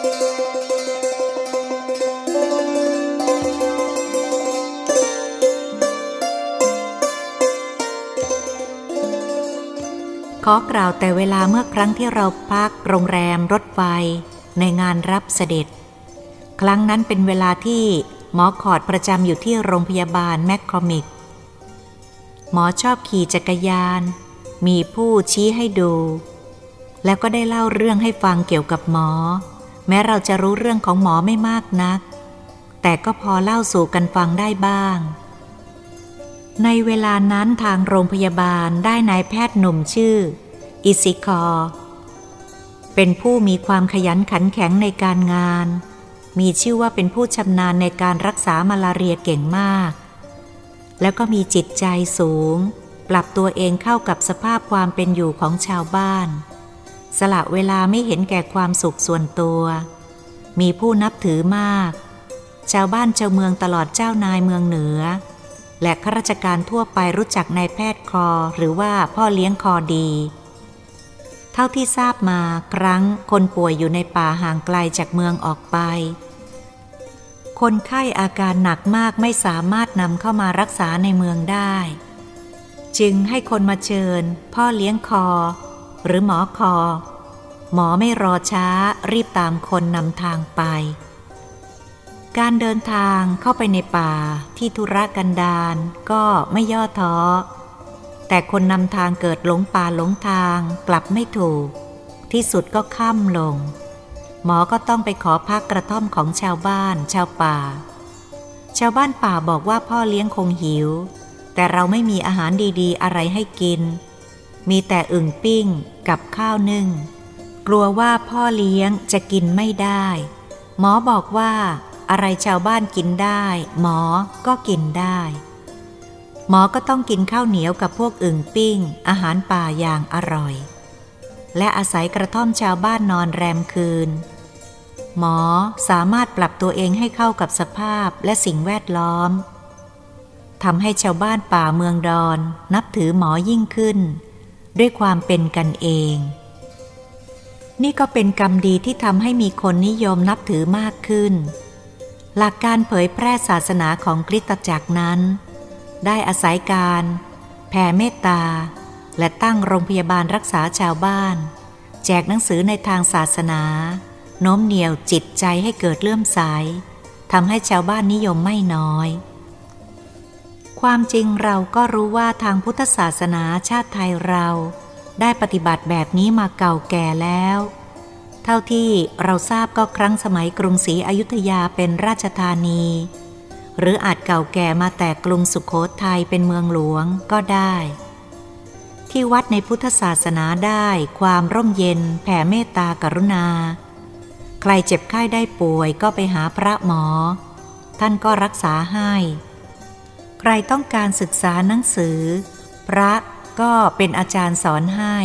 ขอกล่าวแต่เวลาเมื่อครั้งที่เราพักโรงแรมรถไฟ ในงานรับเสด็จ ครั้งนั้นเป็นเวลาที่หมอขอดประจำอยู่ที่โรงพยาบาลแมคคอมิก หมอชอบขี่จักรยาน มีผู้ชี้ให้ดู แล้วก็ได้เล่าเรื่องให้ฟังเกี่ยวกับหมอ แม้เราจะรู้เรื่องของหมอไม่มากนัก แต่ก็พอเล่าสู่กันฟังได้บ้าง ในเวลานั้นทางโรงพยาบาลได้นายแพทย์หนุ่มชื่อ อิซิคอ เป็นผู้มีความขยันขันแข็งในการงาน มีชื่อว่าเป็นผู้ชำนาญในการรักษามาลาเรียเก่งมาก แล้วก็มีจิตใจสูง ปรับตัวเองเข้ากับสภาพความเป็นอยู่ของชาวบ้าน สละเวลาไม่เห็นแก่ความสุขส่วนตัว มีผู้นับถือมาก ชาวบ้านชาวเมืองตลอดเจ้านายเมืองเหนือ และข้าราชการทั่วไปรู้จักนายแพทย์คอหรือว่าพ่อเลี้ยงคอดี เท่าที่ทราบมาครั้งคนป่วยอยู่ในป่าห่างไกลจากเมืองออกไป คนไข้อาการหนักมากไม่สามารถนำเข้ามารักษาในเมืองได้ จึงให้คนมาเชิญ พ่อเลี้ยงคอ หรือหมอคอ หมอไม่รอช้ารีบตามคนนำทางไป การเดินทางเข้าไปในป่าที่ธุระกันดารก็ไม่ย่อท้อ แต่คนนำทางเกิดหลงป่าหลงทางกลับไม่ถูก ที่สุดก็ค่ำลง หมอก็ต้องไปขอพักกระท่อมของชาวบ้านชาวป่า ชาวบ้านป่าบอกว่าพ่อเลี้ยงคงหิว แต่เราไม่มีอาหารดีๆ อะไรให้กิน มีแต่อึ่งปิ้งกับข้าวนึ่ง กลัวว่าพ่อเลี้ยงจะกินไม่ได้ หมอบอกว่าอะไรชาวบ้านกินได้ หมอก็กินได้ หมอก็ต้องกินข้าวเหนียวกับพวกอึ่งปิ้ง อาหารป่าอย่างอร่อย และอาศัยกระท่อมชาวบ้านนอนแรมคืน หมอสามารถปรับตัวเองให้เข้ากับสภาพและสิ่งแวดล้อมทำให้ชาวบ้านป่าเมืองดอนนับถือหมอยิ่งขึ้น ด้วยความเป็นกันเอง นี่ก็เป็นกรรมดีที่ทำให้มีคนนิยมนับถือมากขึ้น หลักการเผยแพร่ศาสนาของคริสตจักรนั้น ได้อาศัยการแผ่เมตตา และตั้งโรงพยาบาลรักษาชาวบ้าน แจกหนังสือในทางศาสนาโน้มเหนี่ยวจิตใจให้เกิดเลื่อมใสทำให้ชาวบ้านนิยมไม่น้อย ความจริงเราก็รู้ว่าทางพุทธศาสนาชาติไทยเรา ได้ปฏิบัติแบบนี้มาเก่าแก่แล้ว เท่าที่เราทราบก็ครั้งสมัยกรุงศรีอยุธยาเป็นราชธานี หรืออาจเก่าแก่มาแต่กรุงสุขโขทัยเป็นเมืองหลวงก็ได้ ที่วัดในพุทธศาสนาได้ความร่มเย็นแผ่เมตตากรุณา ใครเจ็บไข้ได้ป่วยก็ไปหาพระหมอ ท่านก็รักษาให้ ใครต้องการศึกษาหนังสือ พระก็เป็นอาจารย์สอนให้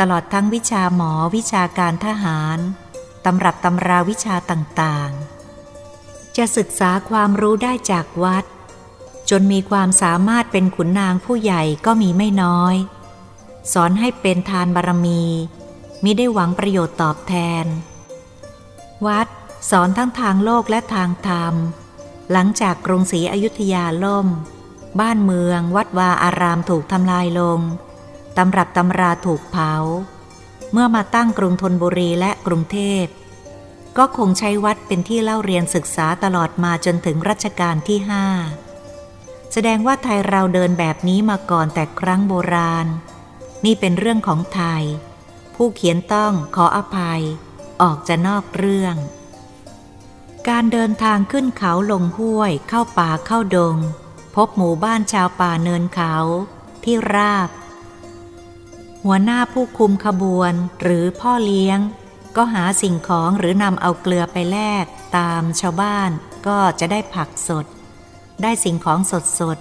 ตลอดทั้งวิชาหมอวิชาการทหารตำรับตำราวิชาต่างๆ จะศึกษาความรู้ได้จากวัด จนมีความสามารถเป็นขุนนางผู้ใหญ่ก็มีไม่น้อย สอนให้เป็นทานบารมีมิได้หวังประโยชน์ตอบแทน วัดสอนทั้งทางโลกและทางธรรม หลังจากกรุงศรีอยุธยาล่ม บ้านเมืองวัดวาอารามถูกทำลายลง ตำรับตำราถูกเผา เมื่อมาตั้งกรุงธนบุรีและกรุงเทพ ก็คงใช้วัดเป็นที่เล่าเรียนศึกษาตลอดมาจนถึงรัชกาลที่ห้าแสดงว่าไทยเราเดินแบบนี้มาก่อนแต่ครั้งโบราณ นี่เป็นเรื่องของไทย ผู้เขียนต้องขออภัย ออกจะนอกเรื่อง การเดินทางขึ้นเขาลงห้วยเข้าป่าเข้าดง พบหมู่บ้านชาวป่าเนินเขาที่ราบ หัวหน้าผู้คุมขบวนหรือพ่อเลี้ยง ก็หาสิ่งของหรือนำเอาเกลือไปแลกตามชาวบ้านก็จะได้ผักสด ได้สิ่งของสดสด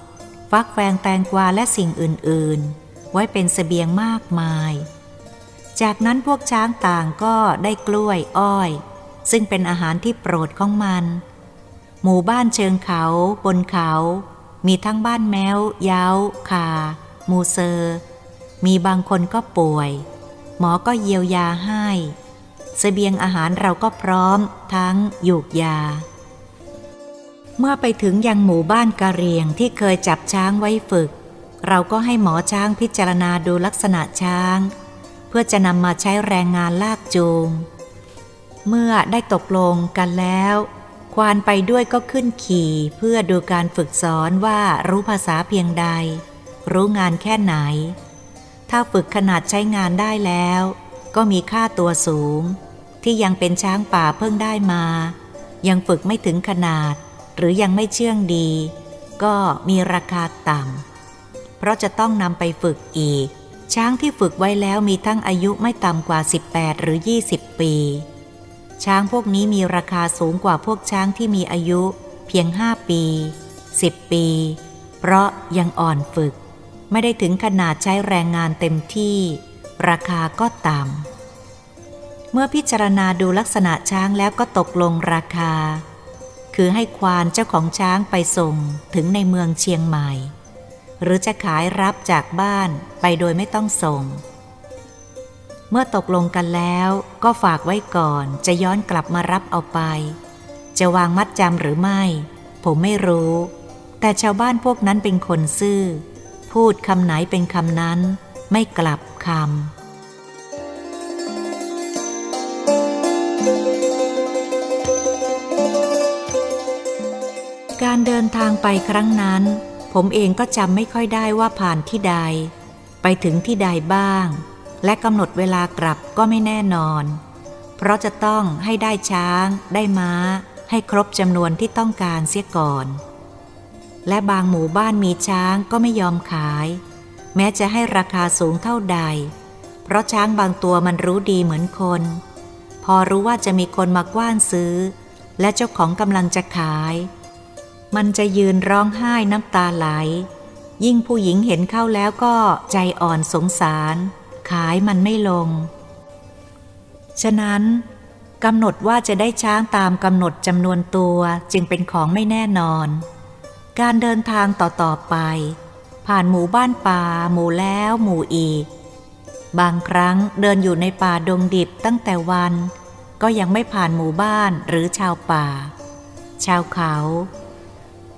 ฟักแฟงแตงกวาและสิ่งอื่นๆ ไว้เป็นสเสบียงมากมาย จากนั้นพวกช้างต่างก็ได้กล้วยอ้อย ซึ่งเป็นอาหารที่โปรดของมัน หมู่บ้านเชิงเขาบนเขา มีทั้งบ้านแมวย้าคามูเซอร์มีบางคนก็ป่วย หมอก็เยียวยาให้พเสบียงอาหารเราก็พร้อมทั้งหยูกยา เมื่อไปถึงยังหมู่บ้านกะเรียงที่เคยจับช้างไว้ฝึก เราก็ให้หมอช้างพิจารณาดูลักษณะช้าง เพื่อจะนำมาใช้แรงงานลากจูง เมื่อได้ตกลงกันแล้ว ควานไปด้วยก็ขึ้นขี่เพื่อดูการฝึกสอนว่ารู้ภาษาเพียงใด รู้งานแค่ไหน ถ้าฝึกขนาดใช้งานได้แล้ว ก็มีค่าตัวสูง ที่ยังเป็นช้างป่าเพิ่งได้มา ยังฝึกไม่ถึงขนาด หรือยังไม่เชื่องดี ก็มีราคาต่ำเพราะจะต้องนำไปฝึกอีก ช้างที่ฝึกไว้แล้วมีทั้งอายุไม่ต่ำกว่า 18 หรือ 20 ปี ช้างพวกนี้มีราคาสูงกว่าพวกช้างที่มีอายุเพียง5ปี10ปี เพราะยังอ่อนฝึก ไม่ได้ถึงขนาดใช้แรงงานเต็มที่ ราคาก็ต่ำ เมื่อพิจารณาดูลักษณะช้างแล้วก็ตกลงราคา คือให้ควานเจ้าของช้างไปส่งถึงในเมืองเชียงใหม่ หรือจะขายรับจากบ้านไปโดยไม่ต้องส่ง เมื่อตกลงกันแล้วก็ฝากไว้ก่อนจะย้อนกลับมารับเอาไป จะวางมัดจำหรือไม่ ผมไม่รู้ แต่ชาวบ้านพวกนั้นเป็นคนซื่อ พูดคำไหนเป็นคำนั้น ไม่กลับคำการเดินทางไปครั้งนั้น ผมเองก็จำไม่ค่อยได้ว่าผ่านที่ใด ไปถึงที่ใดบ้าง และกำหนดเวลากลับก็ไม่แน่นอน เพราะจะต้องให้ได้ช้าง ได้ม้า ให้ครบจำนวนที่ต้องการเสียก่อน และบางหมู่บ้านมีช้างก็ไม่ยอมขาย แม้จะให้ราคาสูงเท่าใด เพราะช้างบางตัวมันรู้ดีเหมือนคน พอรู้ว่าจะมีคนมากว้านซื้อ และเจ้าของกำลังจะขาย มันจะยืนร้องไห้น้ำตาไหล ยิ่งผู้หญิงเห็นเข้าแล้วก็ใจอ่อนสงสาร ขายมันไม่ลง ฉะนั้นกำหนดว่าจะได้ช้างตามกำหนดจำนวนตัวจึงเป็นของไม่แน่นอน การเดินทางต่อๆไป ผ่านหมู่บ้านป่า หมู่แล้วหมู่อีก บางครั้งเดินอยู่ในป่าดงดิบตั้งแต่วัน ก็ยังไม่ผ่านหมู่บ้านหรือชาวป่า ชาวเขา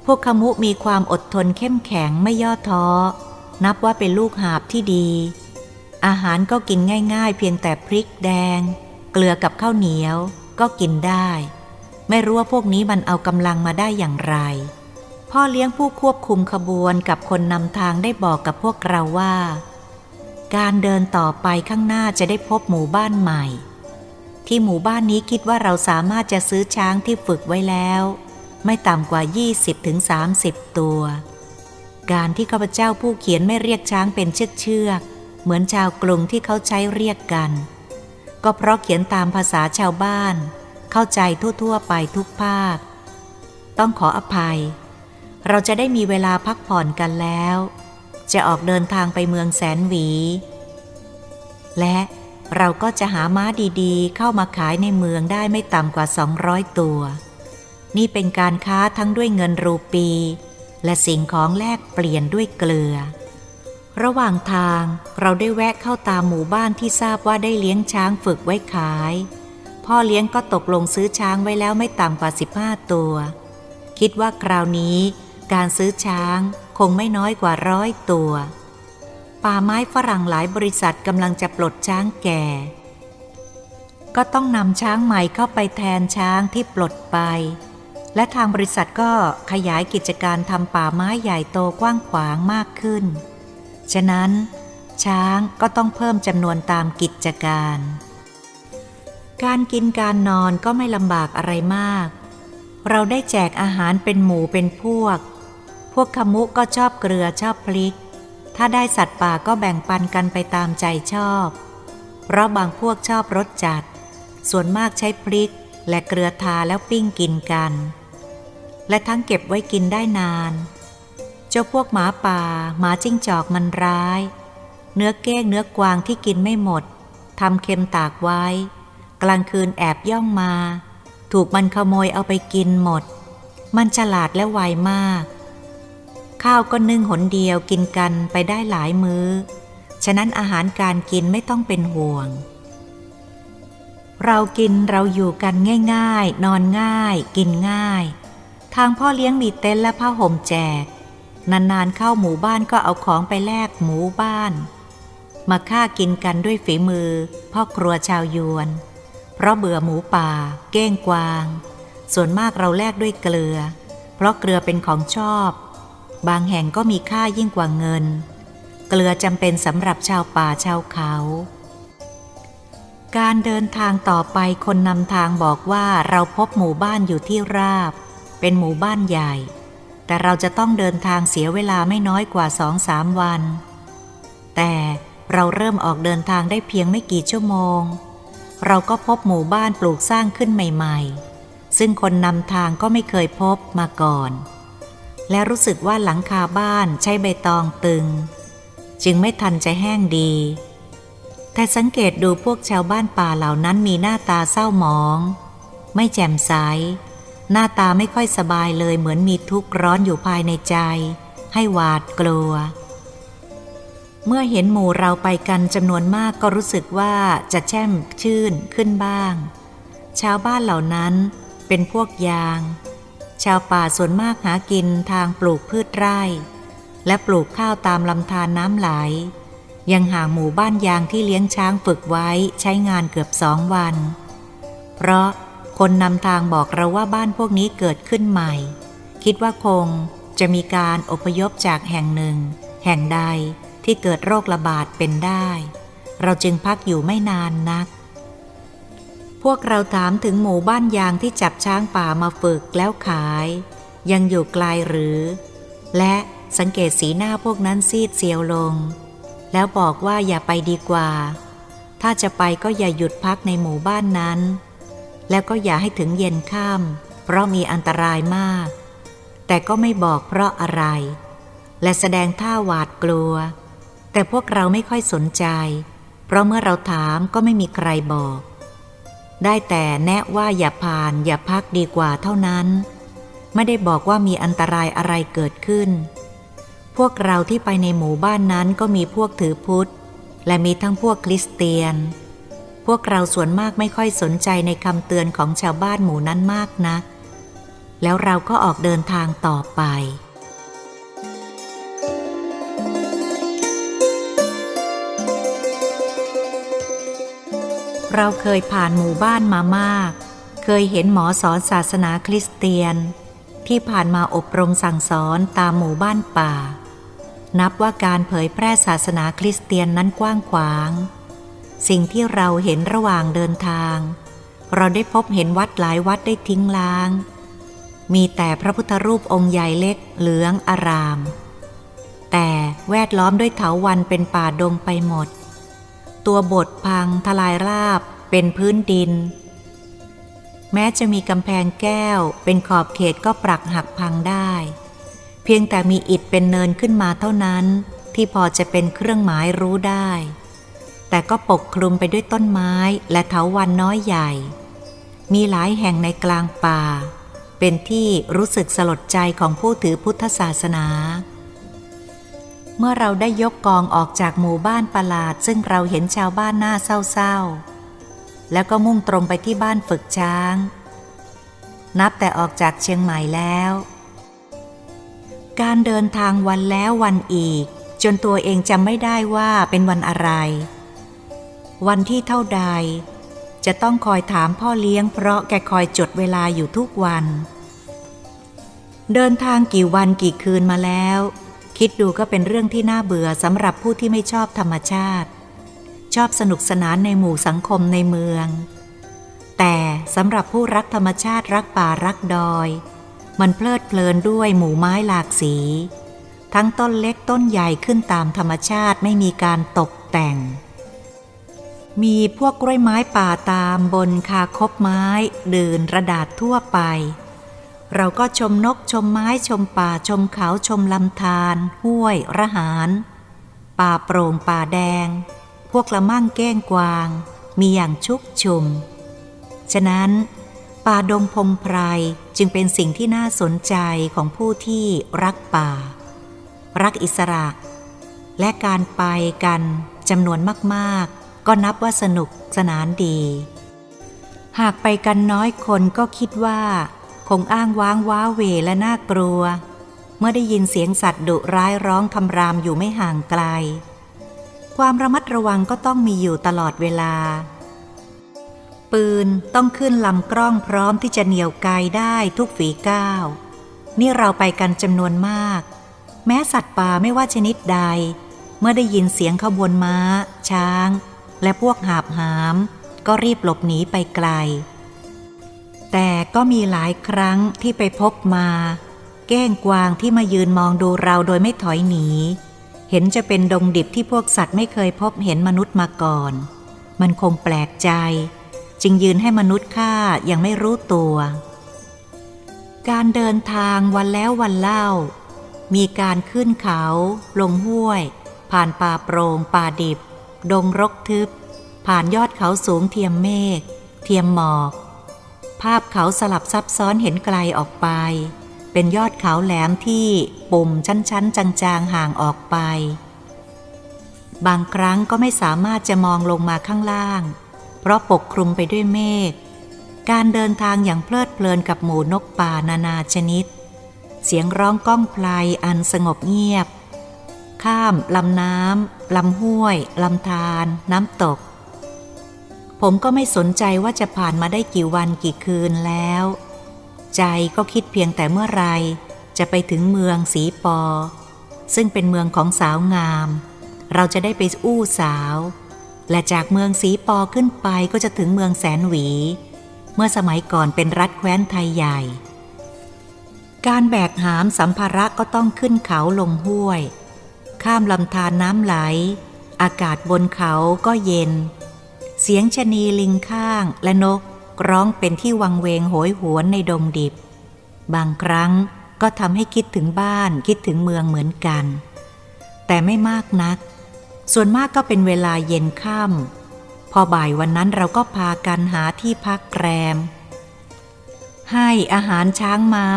พวกขมุมีความอดทนเข้มแข็งไม่ย่อท้อ นับว่าเป็นลูกหาบที่ดี อาหารก็กินง่ายๆ เพียงแต่พริกแดง เกลือกับข้าวเหนียวก็กินได้ ไม่รู้ว่าพวกนี้มันเอากำลังมาได้อย่างไร พ่อเลี้ยงผู้ควบคุมขบวนกับคนนำทางได้บอกกับพวกเราว่า การเดินต่อไปข้างหน้าจะได้พบหมู่บ้านใหม่ ที่หมู่บ้านนี้คิดว่าเราสามารถจะซื้อช้างที่ฝึกไว้แล้ว ไม่ต่ำกว่า 20-30 ตัว การที่ข้าพเจ้าผู้เขียนไม่เรียกช้างเป็นเชือกเชือกๆ เหมือนชาวกรุงที่เขาใช้เรียกกัน ก็เพราะเขียนตามภาษาชาวบ้าน เข้าใจทั่วๆไปทุกภาค ต้องขออภัย เราจะได้มีเวลาพักผ่อนกันแล้ว จะออกเดินทางไปเมืองแสนหวี และเราก็จะหาม้าดีๆ เข้ามาขายในเมืองได้ไม่ต่ำกว่า 200 ตัว นี่เป็นการค้าทั้งด้วยเงินรูปี และสิ่งของแลกเปลี่ยนด้วยเกลือ ระหว่างทางเราได้แวะเข้าตามหมู่บ้านที่ทราบว่าได้เลี้ยงช้างฝึกไว้ขาย พ่อเลี้ยงก็ตกลงซื้อช้างไว้แล้วไม่ต่ำกว่า 15 ตัว คิดว่าคราวนี้การซื้อช้างคงไม่น้อยกว่าร้อยตัว ป่าไม้ฝรั่งหลายบริษัทกำลังจะปลดช้างแก่ ก็ต้องนำช้างใหม่เข้าไปแทนช้างที่ปลดไป และทางบริษัทก็ขยายกิจการทำป่าไม้ใหญ่โตกว้างขวางมากขึ้น ฉะนั้น ช้างก็ต้องเพิ่มจำนวนตามกิจการ การกินการนอนก็ไม่ลำบากอะไรมาก เราได้แจกอาหารเป็นหมูเป็นพวก พวกขมุก็ชอบเกลือชอบพลิก ถ้าได้สัตว์ป่าก็แบ่งปันกันไปตามใจชอบ เพราะบางพวกชอบรสจัด ส่วนมากใช้พริกและเกลือทาแล้วปิ้งกินกัน และทั้งเก็บไว้กินได้นาน เจ้าพวกหมาป่าหมาจิ้งจอกมันร้าย เนื้อเก้งเนื้อกวางที่กินไม่หมดทำเค็มตากไว้ กลางคืนแอบย่องมา ถูกมันขโมยเอาไปกินหมด มันฉลาดและไวมาก ข้าวก็นึ่งหนเดียวกินกันไปได้หลายมือ้อ ฉะนั้นอาหารการกินไม่ต้องเป็นห่วง เรากินเราอยู่กันง่าย ๆ นอนง่าย กินง่าย ทางพ่อเลี้ยงมีเต็นท์และผ้าห่มแจก นานๆเข้าหมู่บ้านก็เอาของไปแลกหมูบ้าน มาฆ่ากินกันด้วยฝีมือ พ่อครัวชาวยวน เพราะเบื่อหมูป่า เก้งกวาง ส่วนมากเราแลกด้วยเกลือ เพราะเกลือเป็นของชอบ บางแห่งก็มีค่ายิ่งกว่าเงิน เกลือจำเป็นสำหรับชาวป่าชาวเขา การเดินทางต่อไปคนนำทางบอกว่าเราพบหมู่บ้านอยู่ที่ราบ เป็นหมู่บ้านใหญ่ แต่เราจะต้องเดินทางเสียเวลาไม่น้อยกว่าสองสามวัน แต่เราเริ่มออกเดินทางได้เพียงไม่กี่ชั่วโมง เราก็พบหมู่บ้านปลูกสร้างขึ้นใหม่ ๆ ซึ่งคนนำทางก็ไม่เคยพบมาก่อน และรู้สึกว่าหลังคาบ้านใช้ใบตองตึง จึงไม่ทันจะแห้งดี แต่สังเกตดูพวกชาวบ้านป่าเหล่านั้นมีหน้าตาเศร้าหมอง ไม่แจ่มใส หน้าตาไม่ค่อยสบายเลยเหมือนมีทุกข์ร้อนอยู่ภายในใจ ให้หวาดกลัว เมื่อเห็นหมู่เราไปกันจำนวนมากก็รู้สึกว่าจะแช่มชื่นขึ้นบ้าง ชาวบ้านเหล่านั้นเป็นพวกยาง ชาวป่าส่วนมากหากินทางปลูกพืชไร่ และปลูกข้าวตามลำธารน้ำไหล ยังห่างหมู่บ้านยางที่เลี้ยงช้างฝึกไว้ใช้งานเกือบสองวัน เพราะ คนนำทางบอกเราว่าบ้านพวกนี้เกิดขึ้นใหม่ คิดว่าคงจะมีการอพยพจากแห่งหนึ่ง แห่งใดที่เกิดโรคระบาดเป็นได้ เราจึงพักอยู่ไม่นานนัก พวกเราถามถึงหมู่บ้านยางที่จับช้างป่ามาฝึกแล้วขาย ยังอยู่ไกลหรือ และสังเกตสีหน้าพวกนั้นซีดเซียวลง แล้วบอกว่าอย่าไปดีกว่า ถ้าจะไปก็อย่าหยุดพักในหมู่บ้านนั้น แล้วก็อย่าให้ถึงเย็นค่ำเพราะมีอันตรายมาก แต่ก็ไม่บอกเพราะอะไร และแสดงท่าหวาดกลัว แต่พวกเราไม่ค่อยสนใจ เพราะเมื่อเราถามก็ไม่มีใครบอก ได้แต่แนะว่าอย่าผ่านอย่าพักดีกว่าเท่านั้น ไม่ได้บอกว่ามีอันตรายอะไรเกิดขึ้น พวกเราที่ไปในหมู่บ้านนั้นก็มีพวกถือพุทธและมีทั้งพวกคริสเตียน พวกเราส่วนมากไม่ค่อยสนใจในคำเตือนของชาวบ้านหมู่นั้นมากนัก แล้วเราก็ออกเดินทางต่อไปเราเคยผ่านหมู่บ้านมามาก เคยเห็นหมอสอนศาสนาคริสเตียน ที่ผ่านมาอบรมสั่งสอนตามหมู่บ้านป่า นับว่าการเผยแพร่ศาสนาคริสเตียนนั้นกว้างขวาง สิ่งที่เราเห็นระหว่างเดินทาง เราได้พบเห็นวัดหลายวัดได้ทิ้งล้าง มีแต่พระพุทธรูปองค์ใหญ่เล็กเหลืองอาราม แต่แวดล้อมด้วยเถาวันเป็นป่าดงไปหมด ตัวบทพังทลายราบเป็นพื้นดิน แม้จะมีกำแพงแก้วเป็นขอบเขตก็ปรักหักพังได้ เพียงแต่มีอิฐเป็นเนินขึ้นมาเท่านั้น ที่พอจะเป็นเครื่องหมายรู้ได้ แต่ก็ปกคลุมไปด้วยต้นไม้และเถาวันน้อยใหญ่ มีหลายแห่งในกลางป่า เป็นที่รู้สึกสลดใจของผู้ถือพุทธศาสนา เมื่อเราได้ยกกองออกจากหมู่บ้านประหลาด ซึ่งเราเห็นชาวบ้านหน้าเศร้าๆ แล้วก็มุ่งตรงไปที่บ้านฝึกช้าง นับแต่ออกจากเชียงใหม่แล้ว การเดินทางวันแล้ววันอีก จนตัวเองจำไม่ได้ว่าเป็นวันอะไร วันที่เท่าใด จะต้องคอยถามพ่อเลี้ยงเพราะแกคอยจดเวลาอยู่ทุกวัน เดินทางกี่วันกี่คืนมาแล้ว คิดดูก็เป็นเรื่องที่น่าเบื่อสำหรับผู้ที่ไม่ชอบธรรมชาติ ชอบสนุกสนานในหมู่สังคมในเมือง แต่สำหรับผู้รักธรรมชาติรักป่ารักดอย มันเพลิดเพลินด้วยหมู่ไม้หลากสี ทั้งต้นเล็กต้นใหญ่ขึ้นตามธรรมชาติไม่มีการตกแต่ง มีพวกกล้วยไม้ป่าตามบนคาคบไม้เดินระดาษทั่วไป เราก็ชมนกชมไม้ชมป่าชมเขาชมลำธารห้วยระหาร ป่าโปร่งป่าแดง พวกละมั่งแก้งกวาง มีอย่างชุกชุม ฉะนั้น ป่าดงพงไพรจึงเป็นสิ่งที่น่าสนใจของผู้ที่รักป่า รักอิสระ และการไปกันจำนวนมาก ก็นับว่าสนุกสนานดี หากไปกันน้อยคนก็คิดว่า คงอ้างว้างว้าเวและน่ากลัว เมื่อได้ยินเสียงสัตว์ดุร้ายร้องคำรามอยู่ไม่ห่างไกล ความระมัดระวังก็ต้องมีอยู่ตลอดเวลา ปืนต้องขึ้นลำกล้องพร้อมที่จะเหนี่ยวไกได้ทุกฝีก้าว นี่เราไปกันจำนวนมาก แม้สัตว์ป่าไม่ว่าชนิดใด เมื่อได้ยินเสียงขบวนม้า ช้าง และพวกหาบหาม ก็รีบหลบหนีไปไกล แต่ก็มีหลายครั้งที่ไปพบมา แก้งกวางที่มายืนมองดูเราโดยไม่ถอยหนี เห็นจะเป็นดงดิบที่พวกสัตว์ไม่เคยพบเห็นมนุษย์มาก่อน มันคงแปลกใจ จึงยืนให้มนุษย์ฆ่ายังไม่รู้ตัว การเดินทางวันแล้ววันเล่า มีการขึ้นเขา ลงห้วย ผ่านป่าโปรง่งป่าดิบ ดงรกทึบ ผ่านยอดเขาสูงเทียมเมฆ เทียมหมอก ภาพเขาสลับซับซ้อนเห็นไกลออกไป เป็นยอดเขาแหลมที่ปุ่มชั้นๆ จางๆ ห่างออกไป บางครั้งก็ไม่สามารถจะมองลงมาข้างล่าง เพราะปกคลุมไปด้วยเมฆ การเดินทางอย่างเพลิดเพลินกับหมูนกป่านานาชนิด เสียงร้องก้องไพลอันสงบเงียบ ข้ามลำน้ำ ลำห้วยลำธารน้ำตก ผมก็ไม่สนใจว่าจะผ่านมาได้กี่วันกี่คืนแล้ว ใจก็คิดเพียงแต่เมื่อไรจะไปถึงเมืองสีปอ ซึ่งเป็นเมืองของสาวงาม เราจะได้ไปอู้สาว และจากเมืองสีปอขึ้นไปก็จะถึงเมืองแสนหวี เมื่อสมัยก่อนเป็นรัฐแคว้นไทยใหญ่ การแบกหามสัมภาระก็ต้องขึ้นเขาลงห้วย ข้ามลำธารน้ำไหล อากาศบนเขาก็เย็น เสียงชนีลิงข้างและนกร้องเป็นที่วังเวงโหยหวนในดงดิบ บางครั้งก็ทำให้คิดถึงบ้านคิดถึงเมืองเหมือนกัน แต่ไม่มากนัก ส่วนมากก็เป็นเวลาเย็นค่ำพอบ่ายวันนั้นเราก็พากันหาที่พักแรม ให้อาหารช้างม้า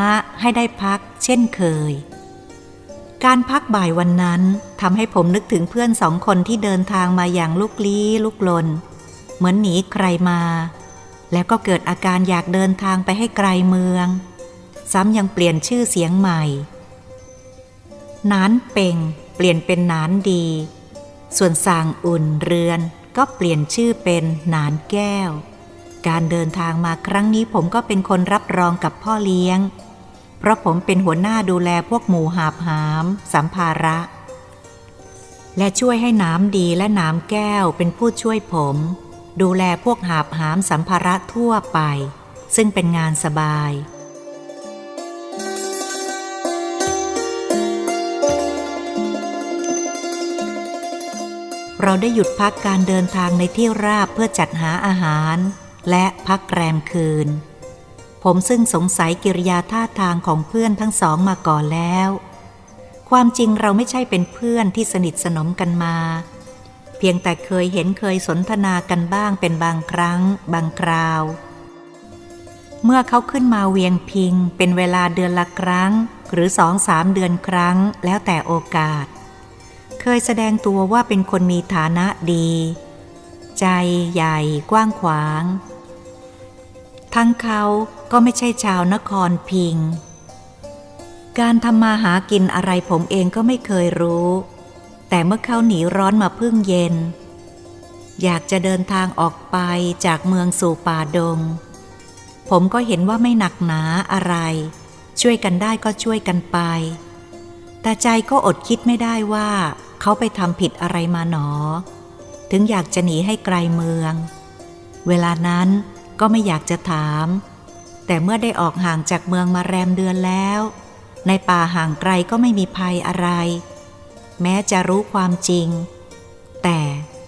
ให้ได้พักเช่นเคย การพักบ่ายวันนั้นทำให้ผมนึกถึงเพื่อนสองคนที่เดินทางมาอย่างลุกลี้ลุกลน เหมือนหนีใครมา แล้วก็เกิดอาการอยากเดินทางไปให้ไกลเมือง ซ้ำยังเปลี่ยนชื่อเสียงใหม่นานเป่ง เปลี่ยนเป็นนานดี ส่วนสางอุ่นเรือนก็เปลี่ยนชื่อเป็นนานแก้ว การเดินทางมาครั้งนี้ผมก็เป็นคนรับรองกับพ่อเลี้ยง เพราะผมเป็นหัวหน้าดูแลพวกหมูหาบหาม สัมภาระ และช่วยให้น้ำดีและน้ำแก้วเป็นผู้ช่วยผม ดูแลพวกหาบหามสัมภาระทั่วไป ซึ่งเป็นงานสบายเราได้หยุดพักการเดินทางในที่ราบเพื่อจัดหาอาหาร และพักแรมคืน ผมซึ่งสงสัยกิริยาท่าทางของเพื่อนทั้งสองมาก่อนแล้ว ความจริงเราไม่ใช่เป็นเพื่อนที่สนิทสนมกันมา เพียงแต่เคยเห็นเคยสนทนากันบ้างเป็นบางครั้ง บางคราว เมื่อเขาขึ้นมาเวียงพิง เป็นเวลาเดือนละครั้ง หรือสองสามเดือนครั้งแล้วแต่โอกาส เคยแสดงตัวว่าเป็นคนมีฐานะดี ใจใหญ่ กว้างขวาง ทั้งเขา ก็ไม่ใช่ชาวนครพิง การทำมาหากินอะไรผมเองก็ไม่เคยรู้ แต่เมื่อเขาหนีร้อนมาพึ่งเย็น อยากจะเดินทางออกไปจากเมืองสู่ป่าดง ผมก็เห็นว่าไม่หนักหนาอะไร ช่วยกันได้ก็ช่วยกันไป แต่ใจก็อดคิดไม่ได้ว่าเขาไปทำผิดอะไรมาหนอ ถึงอยากจะหนีให้ไกลเมือง เวลานั้นก็ไม่อยากจะถาม แต่เมื่อได้ออกห่างจากเมืองมาแรมเดือนแล้ว ในป่าห่างไกลก็ไม่มีภัยอะไร แม้จะรู้ความจริง แต่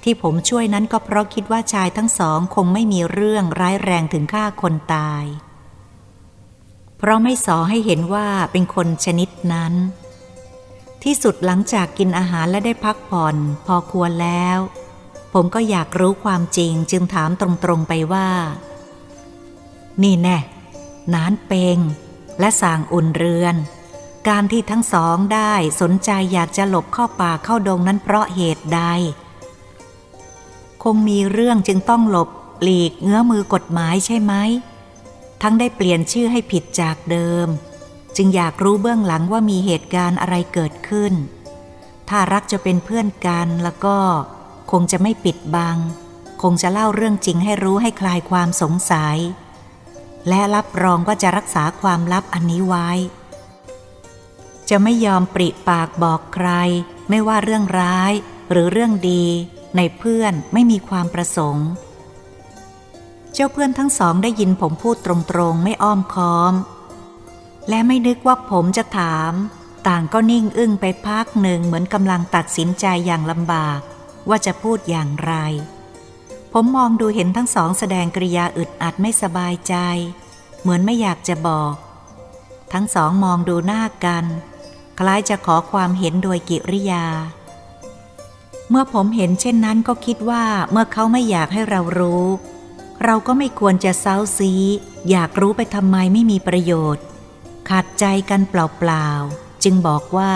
ที่ผมช่วยนั้นก็เพราะคิดว่าชายทั้งสองคงไม่มีเรื่องร้ายแรงถึงฆ่าคนตาย เพราะไม่สอให้เห็นว่าเป็นคนชนิดนั้น ที่สุดหลังจากกินอาหารและได้พักผ่อนพอควรแล้ว ผมก็อยากรู้ความจริงจึงถามตรงๆไปว่า นี่แน่ นานเปง และสางอุ่นเรือน การที่ทั้งสองได้สนใจอยากจะหลบเข้าป่าเข้าดงนั้นเพราะเหตุใด คงมีเรื่องจึงต้องหลบหลีกเงื้อมือกฎหมายใช่ไหม ทั้งได้เปลี่ยนชื่อให้ผิดจากเดิม จึงอยากรู้เบื้องหลังว่ามีเหตุการณ์อะไรเกิดขึ้น ถ้ารักจะเป็นเพื่อนกันแล้วก็ คงจะไม่ปิดบัง คงจะเล่าเรื่องจริงให้รู้ให้คลายความสงสัย และรับรองว่าจะรักษาความลับอันนี้ไว้ จะไม่ยอมปริปากบอกใคร ไม่ว่าเรื่องร้ายหรือเรื่องดี ในเพื่อนไม่มีความประสงค์ เจ้าเพื่อนทั้งสองได้ยินผมพูดตรงๆ ไม่อ้อมค้อม และไม่นึกว่าผมจะถาม ต่างก็นิ่งอึ้งไปพักหนึ่งเหมือนกำลังตัดสินใจอย่างลำบาก ว่าจะพูดอย่างไร ผมมองดูเห็นทั้งสองแสดงกริยาอึดอัดไม่สบายใจ เหมือนไม่อยากจะบอก ทั้งสองมองดูหน้ากัน คล้ายจะขอความเห็นโดยกิริยา เมื่อผมเห็นเช่นนั้นก็คิดว่าเมื่อเขาไม่อยากให้เรารู้ เราก็ไม่ควรจะเซ้าซีอยากรู้ไปทำไมไม่มีประโยชน์ ขาดใจกันเปล่าๆ จึงบอกว่า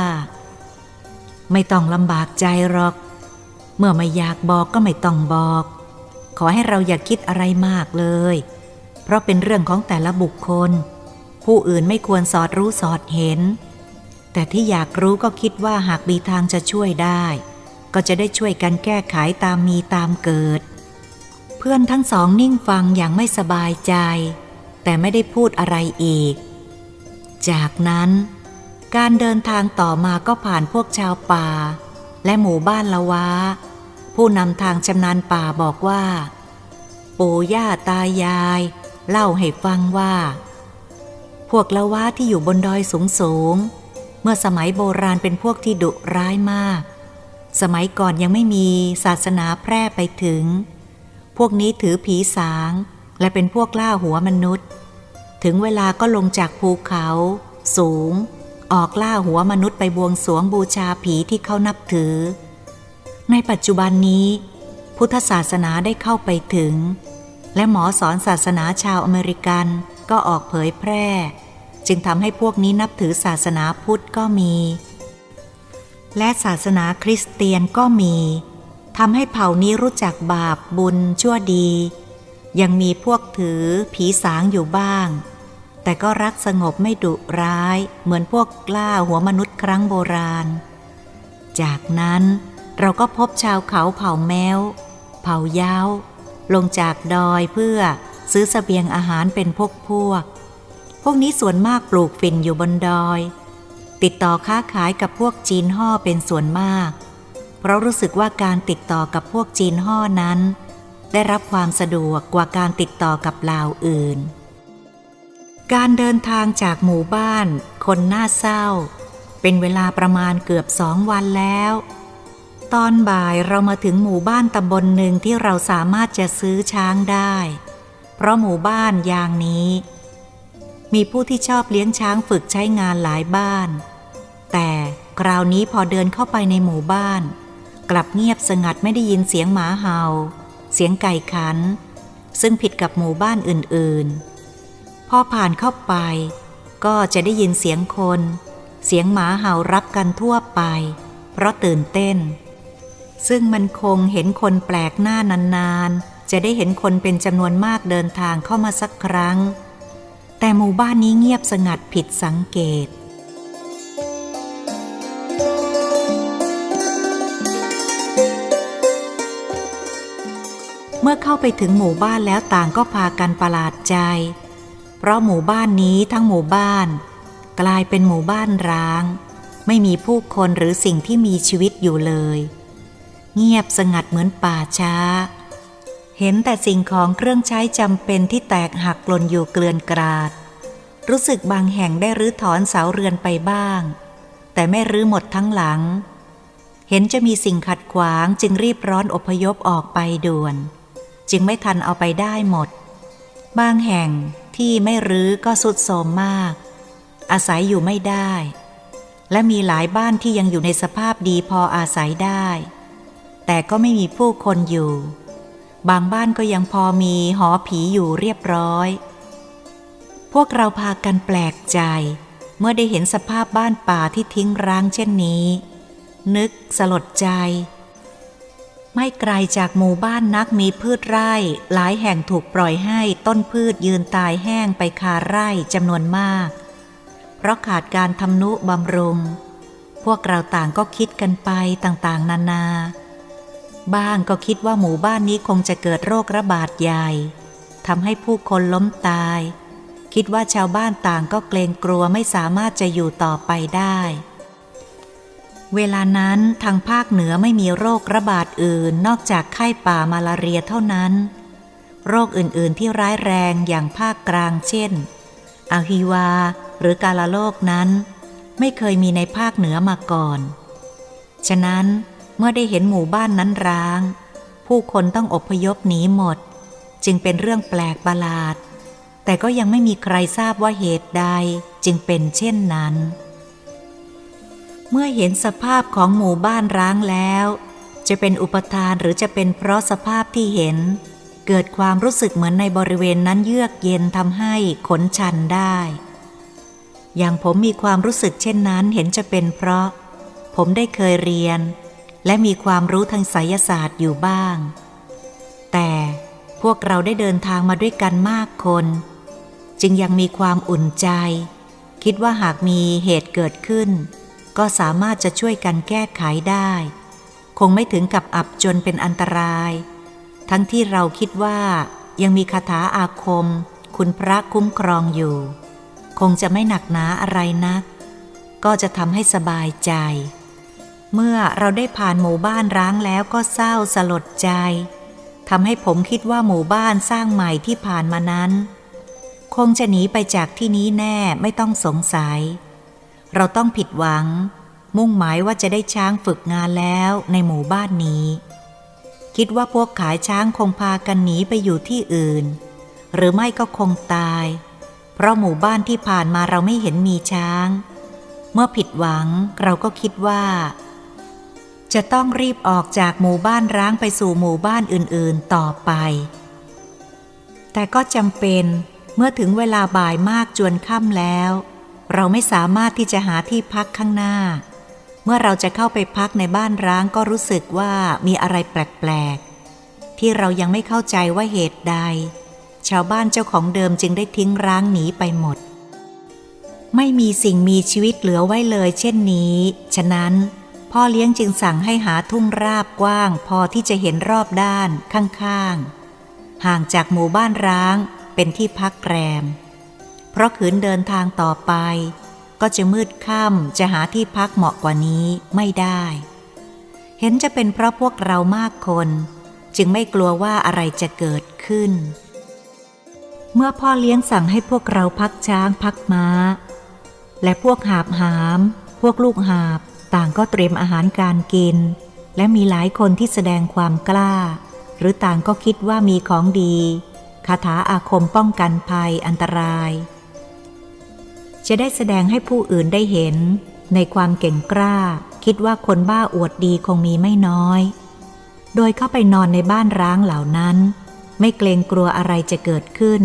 ไม่ต้องลำบากใจหรอก เมื่อไม่อยากบอกก็ไม่ต้องบอก ขอให้เราอย่าคิดอะไรมากเลย เพราะเป็นเรื่องของแต่ละบุคคล ผู้อื่นไม่ควรสอดรู้สอดเห็น แต่ที่อยากรู้ก็คิดว่าหากมีทางจะช่วยได้ ก็จะได้ช่วยกันแก้ไขตามมีตามเกิด เพื่อนทั้งสองนิ่งฟังอย่างไม่สบายใจ แต่ไม่ได้พูดอะไรอีก จากนั้น การเดินทางต่อมาก็ผ่านพวกชาวป่า และหมู่บ้านละวะ ผู้นำทางชำนาญป่าบอกว่า ปู่ย่าตายาย เล่าให้ฟังว่า พวกละวะที่อยู่บนดอยสูงสูง เมื่อสมัยโบราณเป็นพวกที่ดุร้ายมาก สมัยก่อนยังไม่มีศาสนาแพร่ไปถึง พวกนี้ถือผีสาง และเป็นพวกล่าหัวมนุษย์ ถึงเวลาก็ลงจากภูเขา สูง ออกล่าหัวมนุษย์ไปบวงสวงบูชาผีที่เขานับถือ ในปัจจุบันนี้ พุทธศาสนาได้เข้าไปถึง และหมอสอนศาสนาชาวอเมริกันก็ออกเผยแพร่ จึงทำให้พวกนี้นับถือศาสนาพุทธก็มี และศาสนาคริสเตียนก็มีทำให้เผ่านี้รู้จักบาปบุญชั่วดี ยังมีพวกถือผีสางอยู่บ้าง แต่ก็รักสงบไม่ดุร้าย เหมือนพวกกล้าหัวมนุษย์ครั้งโบราณ จากนั้น เราก็พบชาวเขาเผ่าแมว เผ่าย้าลงจากดอยเพื่อซื้อสเสบียงอาหารเป็นพวกพวก พวกนี้ส่วนมากปลูกฝิ่นอยู่บนดอย ติดต่อค้าขายกับพวกจีนห่อเป็นส่วนมาก เพราะรู้สึกว่าการติดต่อกับพวกจีนห่อนั้น ได้รับความสะดวกกว่าการติดต่อกับลาวอื่น การเดินทางจากหมู่บ้าน คนน่าเศร้า เป็นเวลาประมาณเกือบสองวันแล้ว ตอนบ่ายเรามาถึงหมู่บ้านตำบลหนึ่งที่เราสามารถจะซื้อช้างได้ เพราะหมู่บ้านอย่างนี้ มีผู้ที่ชอบเลี้ยงช้างฝึกใช้งานหลายบ้าน แต่คราวนี้พอเดินเข้าไปในหมู่บ้าน กลับเงียบสงัดไม่ได้ยินเสียงหมาเห่า เสียงไก่ขัน ซึ่งผิดกับหมู่บ้านอื่นๆ พอผ่านเข้าไป ก็จะได้ยินเสียงคน เสียงหมาเห่ารับกันทั่วไป เพราะตื่นเต้น ซึ่งมันคงเห็นคนแปลกหน้านานๆ จะได้เห็นคนเป็นจำนวนมากเดินทางเข้ามาสักครั้ง แต่หมู่บ้านนี้เงียบสงัดผิดสังเกตเมื่อเข้าไปถึงหมู่บ้านแล้วต่างก็พากันประหลาดใจ เพราะหมู่บ้านนี้ทั้งหมู่บ้าน กลายเป็นหมู่บ้านร้าง ไม่มีผู้คนหรือสิ่งที่มีชีวิตอยู่เลย เงียบสงัดเหมือนป่าช้า เห็นแต่สิ่งของเครื่องใช้จำเป็นที่แตกหักหล่นอยู่เกลื่อนกราด รู้สึกบางแห่งได้รื้อถอนเสาเรือนไปบ้าง แต่ไม่รื้อหมดทั้งหลัง เห็นจะมีสิ่งขัดขวางจึงรีบร้อนอพยพออกไปด่วน จึงไม่ทันเอาไปได้หมด บางแห่งที่ไม่รื้อก็สุดโทมมาก อาศัยอยู่ไม่ได้ และมีหลายบ้านที่ยังอยู่ในสภาพดีพออาศัยได้ แต่ก็ไม่มีผู้คนอยู่ บางบ้านก็ยังพอมีหอผีอยู่เรียบร้อย พวกเราพากันแปลกใจ เมื่อได้เห็นสภาพบ้านป่าที่ทิ้งร้างเช่นนี้ นึกสลดใจ ไม่ไกลจากหมู่บ้านนักมีพืชไร่ หลายแห่งถูกปล่อยให้ต้นพืชยืนตายแห้งไปคาไร่จำนวนมาก เพราะขาดการทำนุบำรุง พวกเราต่างก็คิดกันไปต่างๆ นานา บ้างก็คิดว่าหมู่บ้านนี้คงจะเกิดโรคระบาดใหญ่ทำให้ผู้คนล้มตาย คิดว่าชาวบ้านต่างก็เกรงกลัวไม่สามารถจะอยู่ต่อไปได้ เวลานั้นทางภาคเหนือไม่มีโรคระบาดอื่นนอกจากไข้ป่ามาลาเรียเท่านั้น โรคอื่นๆที่ร้ายแรงอย่างภาคกลางเช่นอาฮิวา หรือกาลาโลกนั้น ไม่เคยมีในภาคเหนือมาก่อน ฉะนั้น เมื่อได้เห็นหมู่บ้านนั้นร้าง ผู้คนต้องอพยพหนีหมด จึงเป็นเรื่องแปลกประหลาด แต่ก็ยังไม่มีใครทราบว่าเหตุใดจึงเป็นเช่นนั้น เมื่อเห็นสภาพของหมู่บ้านร้างแล้ว จะเป็นอุปทานหรือจะเป็นเพราะสภาพที่เห็น เกิดความรู้สึกเหมือนในบริเวณนั้นเยือกเย็นทำให้ขนชันได้ อย่างผมมีความรู้สึกเช่นนั้นเห็นจะเป็นเพราะ ผมได้เคยเรียน และมีความรู้ทางไสยศาสตร์อยู่บ้าง แต่พวกเราได้เดินทางมาด้วยกันมากคน จึงยังมีความอุ่นใจ คิดว่าหากมีเหตุเกิดขึ้น ก็สามารถจะช่วยกันแก้ไขได้ คงไม่ถึงกับอับจนเป็นอันตราย ทั้งที่เราคิดว่ายังมีคาถาอาคม คุณพระคุ้มครองอยู่ คงจะไม่หนักหนาอะไรนัก ก็จะทำให้สบายใจ เมื่อเราได้ผ่านหมู่บ้านร้างแล้วก็เศร้าสลดใจทำให้ผมคิดว่าหมู่บ้านสร้างใหม่ที่ผ่านมานั้น คงจะหนีไปจากที่นี้แน่ไม่ต้องสงสัย เราต้องผิดหวัง มุ่งหมายว่าจะได้ช้างฝึกงานแล้วในหมู่บ้านนี้ คิดว่าพวกขายช้างคงพากันหนีไปอยู่ที่อื่น หรือไม่ก็คงตาย เพราะหมู่บ้านที่ผ่านมาเราไม่เห็นมีช้าง เมื่อผิดหวังเราก็คิดว่า จะต้องรีบออกจากหมู่บ้านร้างไปสู่หมู่บ้านอื่นๆต่อไป แต่ก็จำเป็นเมื่อถึงเวลาบ่ายมากจวนค่ำแล้ว เราไม่สามารถที่จะหาที่พักข้างหน้า เมื่อเราจะเข้าไปพักในบ้านร้างก็รู้สึกว่ามีอะไรแปลกๆ ที่เรายังไม่เข้าใจว่าเหตุใด ชาวบ้านเจ้าของเดิมจึงได้ทิ้งร้างหนีไปหมด ไม่มีสิ่งมีชีวิตเหลือไว้เลย เช่นนี้ ฉะนั้น พ่อเลี้ยงจึงสั่งให้หาทุ่งราบกว้าง พอที่จะเห็นรอบด้านข้างๆ ห่างจากหมู่บ้านร้างเป็นที่พักแรม เพราะขืนเดินทางต่อไป ก็จะมืดค่ำจะหาที่พักเหมาะกว่านี้ไม่ได้ เห็นจะเป็นเพราะพวกเรามากคน จึงไม่กลัวว่าอะไรจะเกิดขึ้น เมื่อพ่อเลี้ยงสั่งให้พวกเราพักช้างพักม้า และพวกหาบหาม พวกลูกหาบ ต่างก็เตรียมอาหารการกิน และมีหลายคนที่แสดงความกล้า หรือต่างก็คิดว่ามีของดีคาถาอาคมป้องกันภัยอันตราย จะได้แสดงให้ผู้อื่นได้เห็น ในความเก่งกล้า คิดว่าคนบ้าอวดดีคงมีไม่น้อย โดยเข้าไปนอนในบ้านร้างเหล่านั้น ไม่เกรงกลัวอะไรจะเกิดขึ้น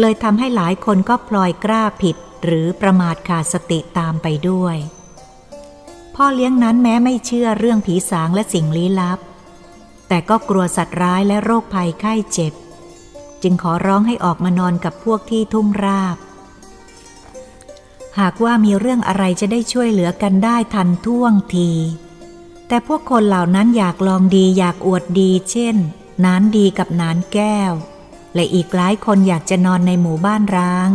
เลยทำให้หลายคนก็พลอยกล้าผิดหรือประมาทขาดสติตามไปด้วย พ่อเลี้ยงนั้นแม้ไม่เชื่อเรื่องผีสางและสิ่งลี้ลับ แต่ก็กลัวสัตว์ร้ายและโรคภัยไข้เจ็บ จึงขอร้องให้ออกมานอนกับพวกที่ทุ่งราบ หากว่ามีเรื่องอะไรจะได้ช่วยเหลือกันได้ทันท่วงที แต่พวกคนเหล่านั้นอยากลองดีอยากอวดดี เช่นนานดีกับนานแก้ว และอีกหลายคนอยากจะนอนในหมู่บ้านร้าง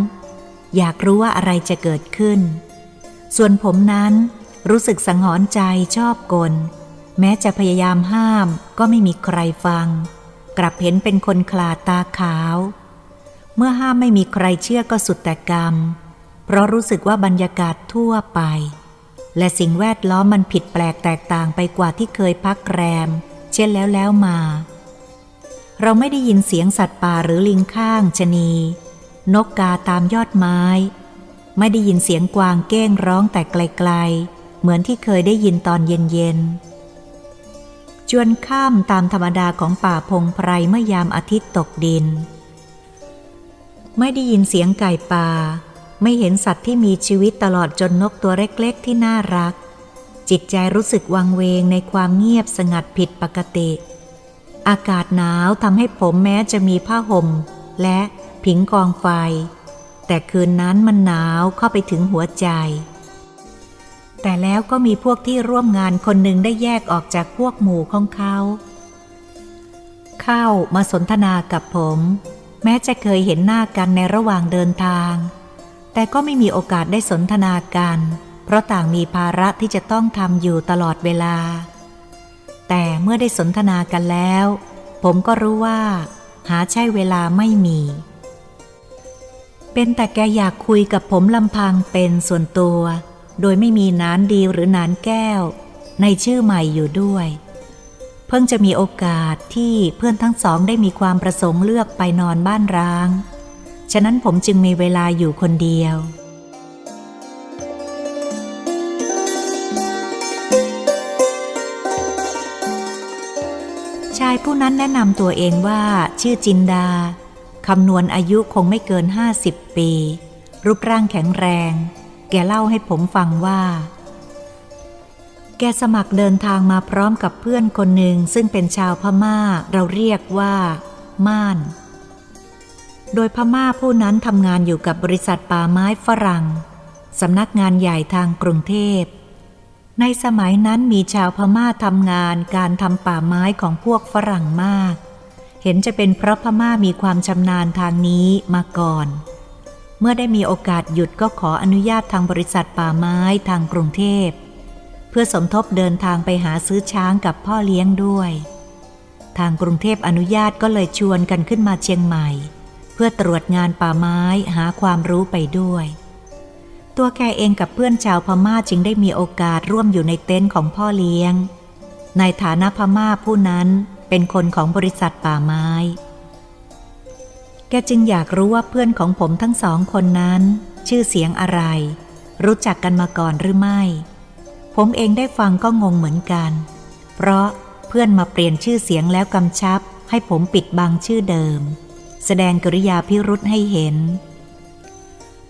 อยากรู้ว่าอะไรจะเกิดขึ้น ส่วนผมนั้น รู้สึกสังหรณ์ใจชอบกล แม้จะพยายามห้ามก็ไม่มีใครฟัง กลับเห็นเป็นคนคลาตาขาว เมื่อห้ามไม่มีใครเชื่อก็สุดแต่กรรม เพราะรู้สึกว่าบรรยากาศทั่วไป และสิ่งแวดล้อมมันผิดแปลกแตกต่างไปกว่าที่เคยพักแรม เช่นแล้วแล้วมา เราไม่ได้ยินเสียงสัตว์ป่าหรือลิงข้างชนี นกกาตามยอดไม้ ไม่ได้ยินเสียงกวางเก้งร้องแต่ไกลๆ เหมือนที่เคยได้ยินตอนเย็นๆ จวนข้ามตามธรรมดาของป่าพงไพรเมื่อยามอาทิตย์ตกดิน ไม่ได้ยินเสียงไก่ป่า ไม่เห็นสัตว์ที่มีชีวิตตลอดจนนกตัวเล็กๆ ที่น่ารัก จิตใจรู้สึกวังเวงในความเงียบสงัดผิดปกติ อากาศหนาวทำให้ผมแม้จะมีผ้าห่ม และผิงกองไฟ แต่คืนนั้นมันหนาวเข้าไปถึงหัวใจ แต่แล้วก็มีพวกที่ร่วมงานคนหนึ่งได้แยกออกจากพวกหมู่ของเขา เข้ามาสนทนากับผม แม้จะเคยเห็นหน้ากันในระหว่างเดินทาง แต่ก็ไม่มีโอกาสได้สนทนากัน เพราะต่างมีภาระที่จะต้องทำอยู่ตลอดเวลา แต่เมื่อได้สนทนากันแล้ว ผมก็รู้ว่า หาใช่เวลาไม่มี เป็นแต่แกอยากคุยกับผมลำพังเป็นส่วนตัว โดยไม่มีนานดีหรือนานแก้ว ในชื่อใหม่อยู่ด้วย เพิ่งจะมีโอกาสที่เพื่อนทั้งสองได้มีความประสงค์เลือกไปนอนบ้านร้าง ฉะนั้นผมจึงมีเวลาอยู่คนเดียวชายผู้นั้นแนะนำตัวเองว่าชื่อจินดา คำนวณอายุคงไม่เกินห้าสิบปี รูปร่างแข็งแรง แกเล่าให้ผมฟังว่า แกสมัครเดินทางมาพร้อมกับเพื่อนคนหนึ่งซึ่งเป็นชาวพม่าเราเรียกว่า ม่าน โดยพม่าผู้นั้นทำงานอยู่กับบริษัทป่าไม้ฝรั่งสำนักงานใหญ่ทางกรุงเทพ ในสมัยนั้นมีชาวพม่าทำงานการทำป่าไม้ของพวกฝรั่งมาก เห็นจะเป็นเพราะพม่ามีความชำนาญทางนี้มาก่อน เมื่อได้มีโอกาสหยุดก็ขออนุญาตทางบริษัทป่าไม้ทางกรุงเทพ เพื่อสมทบเดินทางไปหาซื้อช้างกับพ่อเลี้ยงด้วย ทางกรุงเทพอนุญาตก็เลยชวนกันขึ้นมาเชียงใหม่ เพื่อตรวจงานป่าไม้หาความรู้ไปด้วย ตัวแกเองกับเพื่อนชาวพม่าจึงได้มีโอกาสร่วมอยู่ในเต็นท์ของพ่อเลี้ยง ในฐานะพม่าผู้นั้นเป็นคนของบริษัทป่าไม้ กจึงอยากรู้ว่าเพื่อนของผมทั้งสองคนนั้น ชื่อเสียงอะไร รู้จักกันมาก่อนหรือไม่ ผมเองได้ฟังก็งงเหมือนกัน เพราะเพื่อนมาเปลี่ยนชื่อเสียงแล้วกำชับ ให้ผมปิดบังชื่อเดิม แสดงกริยาพิรุษให้เห็น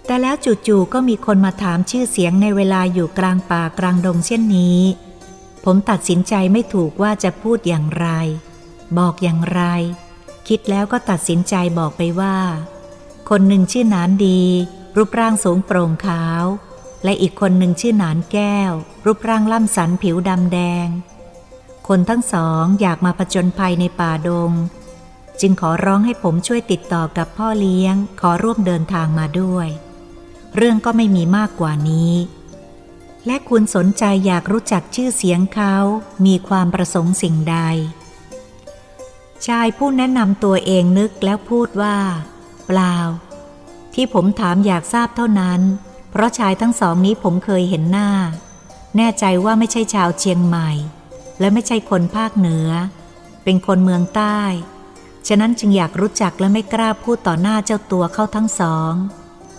แต่แล้วจู่ๆก็มีคนมาถามชื่อเสียงในเวลาอยู่กลางป่ากลางดงเช่นนี้ ผมตัดสินใจไม่ถูกว่าจะพูดอย่างไร บอกอย่างไร คิดแล้วก็ตัดสินใจบอกไปว่า คนหนึ่งชื่อหนานดี รูปร่างสูงโปร่งขาว และอีกคนหนึ่งชื่อหนานแก้ว รูปร่างล่ำสันผิวดำแดง คนทั้งสองอยากมาผจญภัยในป่าดง จึงขอร้องให้ผมช่วยติดต่อกับพ่อเลี้ยง ขอร่วมเดินทางมาด้วย เรื่องก็ไม่มีมากกว่านี้ และคุณสนใจอยากรู้จักชื่อเสียงเขา มีความประสงค์สิ่งใด ชายผู้แนะนำตัวเองนึกแล้วพูดว่า เปล่า ที่ผมถามอยากทราบเท่านั้น เพราะชายทั้งสองนี้ผมเคยเห็นหน้า แน่ใจว่าไม่ใช่ชาวเชียงใหม่ และไม่ใช่คนภาคเหนือ เป็นคนเมืองใต้ ฉะนั้นจึงอยากรู้จักและไม่กล้าพูดต่อหน้าเจ้าตัวเข้าทั้งสอง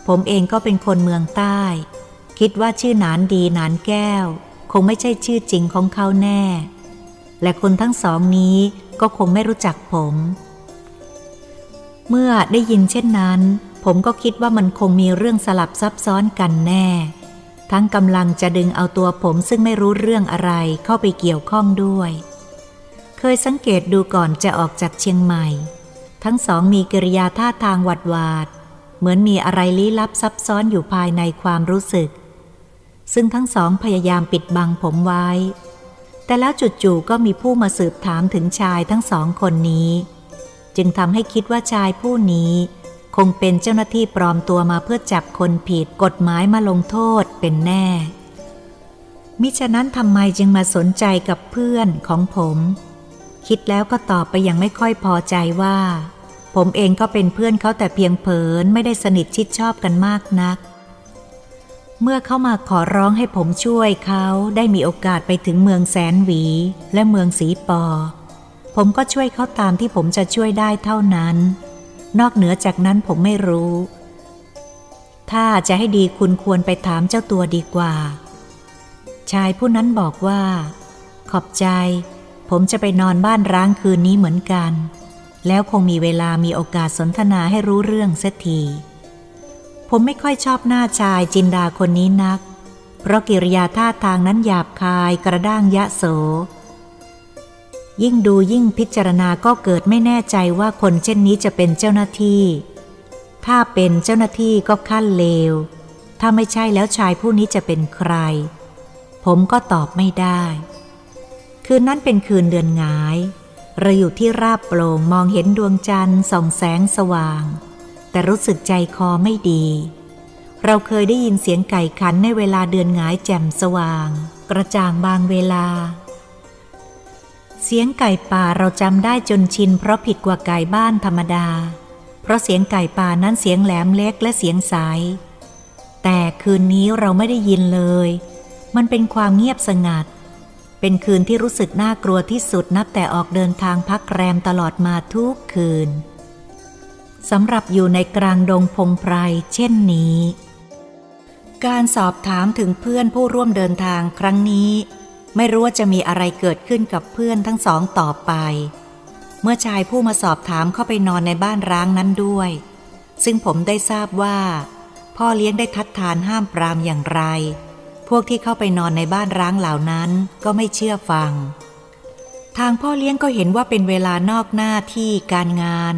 ผมเองก็เป็นคนเมืองใต้ คิดว่าชื่อหนานดีหนานแก้ว คงไม่ใช่ชื่อจริงของเขาแน่ และคนทั้งสองนี้ก็คงไม่รู้จักผม เมื่อได้ยินเช่นนั้น ผมก็คิดว่ามันคงมีเรื่องสลับซับซ้อนกันแน่ ทั้งกำลังจะดึงเอาตัวผมซึ่งไม่รู้เรื่องอะไรเข้าไปเกี่ยวข้องด้วย เคยสังเกตดูก่อนจะออกจากเชียงใหม่ ทั้งสองมีกิริยาท่าทางหวัดหวาดเหมือนมีอะไรลี้ลับซับซ้อนอยู่ภายในความรู้สึก ซึ่งทั้งสองพยายามปิดบังผมไว้ แต่แล้วจู่ๆก็มีผู้มาสืบถามถึงชายทั้งสองคนนี้ จึงทำให้คิดว่าชายผู้นี้ คงเป็นเจ้าหน้าที่ปลอมตัวมาเพื่อจับคนผิดกฎหมายมาลงโทษเป็นแน่ มิฉะนั้นทำไมจึงมาสนใจกับเพื่อนของผม คิดแล้วก็ตอบไปยังไม่ค่อยพอใจว่า ผมเองก็เป็นเพื่อนเขาแต่เพียงเผินไม่ได้สนิทชิดชอบกันมากนัก เมื่อเขามาขอร้องให้ผมช่วยเขาได้มีโอกาสไปถึงเมืองแสนหวีและเมืองสีปอ ผมก็ช่วยเขาตามที่ผมจะช่วยได้เท่านั้น นอกเหนือจากนั้นผมไม่รู้ ถ้าจะให้ดีคุณควรไปถามเจ้าตัวดีกว่า ชายผู้นั้นบอกว่า ขอบใจ ผมจะไปนอนบ้านร้างคืนนี้เหมือนกัน แล้วคงมีเวลามีโอกาสสนทนาให้รู้เรื่องเสียที ผมไม่ค่อยชอบหน้าชายจินดาคนนี้นัก เพราะกิริยาท่าทางนั้นหยาบคายกระด้างยะโส ยิ่งดูยิ่งพิจารณาก็เกิดไม่แน่ใจว่าคนเช่นนี้จะเป็นเจ้าหน้าที่ ถ้าเป็นเจ้าหน้าที่ก็ขั้นเลว ถ้าไม่ใช่แล้วชายผู้นี้จะเป็นใคร ผมก็ตอบไม่ได้ คืนนั้นเป็นคืนเดือนงายเราอยู่ที่ราบโปร่งมองเห็นดวงจันทร์ส่องแสงสว่าง แต่รู้สึกใจคอไม่ดี เราเคยได้ยินเสียงไก่ขันในเวลาเดือนงายแจ่มสว่าง กระจ่างบางเวลา เสียงไก่ป่าเราจำได้จนชินเพราะผิดกว่าไก่บ้านธรรมดา เพราะเสียงไก่ป่านั้นเสียงแหลมเล็กและเสียงใสแต่คืนนี้เราไม่ได้ยินเลย มันเป็นความเงียบสงัด เป็นคืนที่รู้สึกน่ากลัวที่สุดนับแต่ออกเดินทางพักแรมตลอดมาทุกคืน สำหรับอยู่ในกลางดงพงไพรเช่นนี้ การสอบถามถึงเพื่อนผู้ร่วมเดินทางครั้งนี้ ไม่รู้ว่าจะมีอะไรเกิดขึ้นกับเพื่อนทั้งสองต่อไป เมื่อชายผู้มาสอบถามเข้าไปนอนในบ้านร้างนั้นด้วย ซึ่งผมได้ทราบว่า พ่อเลี้ยงได้ทัดทานห้ามปรามอย่างไร พวกที่เข้าไปนอนในบ้านร้างเหล่านั้นก็ไม่เชื่อฟังทางพ่อเลี้ยงก็เห็นว่าเป็นเวลานอกหน้าที่การงาน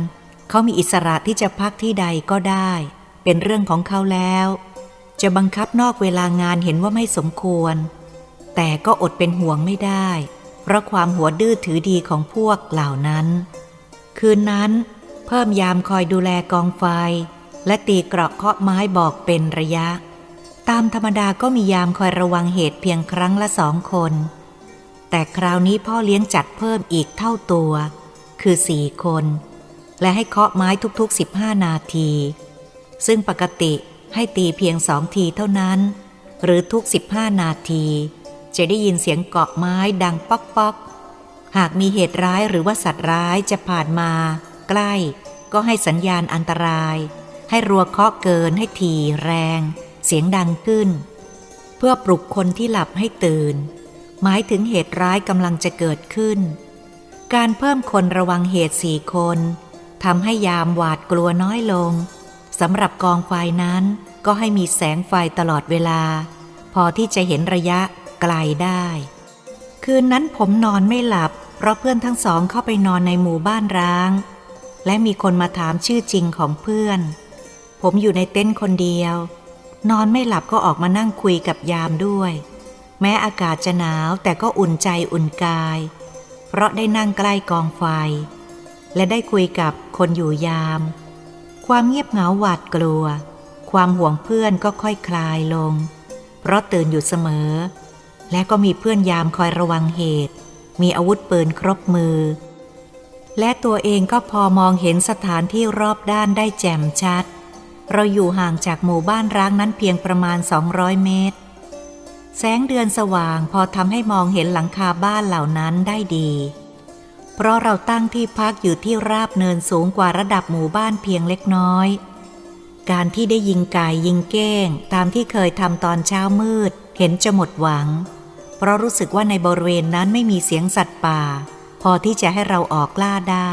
เขามีอิสระที่จะพักที่ใดก็ได้ เป็นเรื่องของเขาแล้ว จะบังคับนอกเวลางานเห็นว่าไม่สมควร แต่ก็อดเป็นห่วงไม่ได้ เพราะความหัวดื้อถือดีของพวกเหล่านั้น คืนนั้น เพิ่มยามคอยดูแลกองไฟ และตีเกราะเคาะไม้บอกเป็นระยะ ตามธรรมดาก็มียามคอยระวังเหตุเพียงครั้งละสองคน แต่คราวนี้พ่อเลี้ยงจัดเพิ่มอีกเท่าตัว คือสี่คน และให้เคาะไม้ทุกๆ 15 นาที ซึ่งปกติให้ตีเพียงสองทีเท่านั้น หรือทุก 15 นาที จะได้ยินเสียงเกาะไม้ดังป๊อกป๊อกหากมีเหตุร้ายหรือว่าสัตว์ร้ายจะผ่านมา ใกล้ ก็ให้สัญญาณอันตราย ให้รัวเคาะเกินให้ทีแรง เสียงดังขึ้น เพื่อปลุกคนที่หลับให้ตื่น หมายถึงเหตุร้ายกำลังจะเกิดขึ้น การเพิ่มคนระวังเหตุสี่คน ทำให้ยามหวาดกลัวน้อยลงสำหรับกองไฟนั้นก็ให้มีแสงไฟตลอดเวลา พอที่จะเห็นระยะไกลได้ คืนนั้นผมนอนไม่หลับ เพราะเพื่อนทั้งสองเข้าไปนอนในหมู่บ้านร้าง และมีคนมาถามชื่อจริงของเพื่อน ผมอยู่ในเต็นท์คนเดียว นอนไม่หลับก็ออกมานั่งคุยกับยามด้วย แม้อากาศจะหนาวแต่ก็อุ่นใจอุ่นกาย เพราะได้นั่งใกล้กองไฟ และได้คุยกับคนอยู่ยาม ความเงียบเหงาหวาดกลัว ความห่วงเพื่อนก็ค่อยคลายลง เพราะตื่นอยู่เสมอ และก็มีเพื่อนยามคอยระวังเหตุ มีอาวุธปืนครบมือ และตัวเองก็พอมองเห็นสถานที่รอบด้านได้แจ่มชัด เราอยู่ห่างจากหมู่บ้านร้างนั้นเพียงประมาณ 200 เมตร แสงเดือนสว่างพอทำให้มองเห็นหลังคาบ้านเหล่านั้นได้ดี เพราะเราตั้งที่พักอยู่ที่ราบเนินสูงกว่าระดับหมู่บ้านเพียงเล็กน้อย การที่ได้ยิงไก่ยิงเก้ง ตามที่เคยทำตอนเช้ามืด เห็นจะหมดหวัง เพราะรู้สึกว่าในบริเวณนั้นไม่มีเสียงสัตว์ป่า พอที่จะให้เราออกล่าได้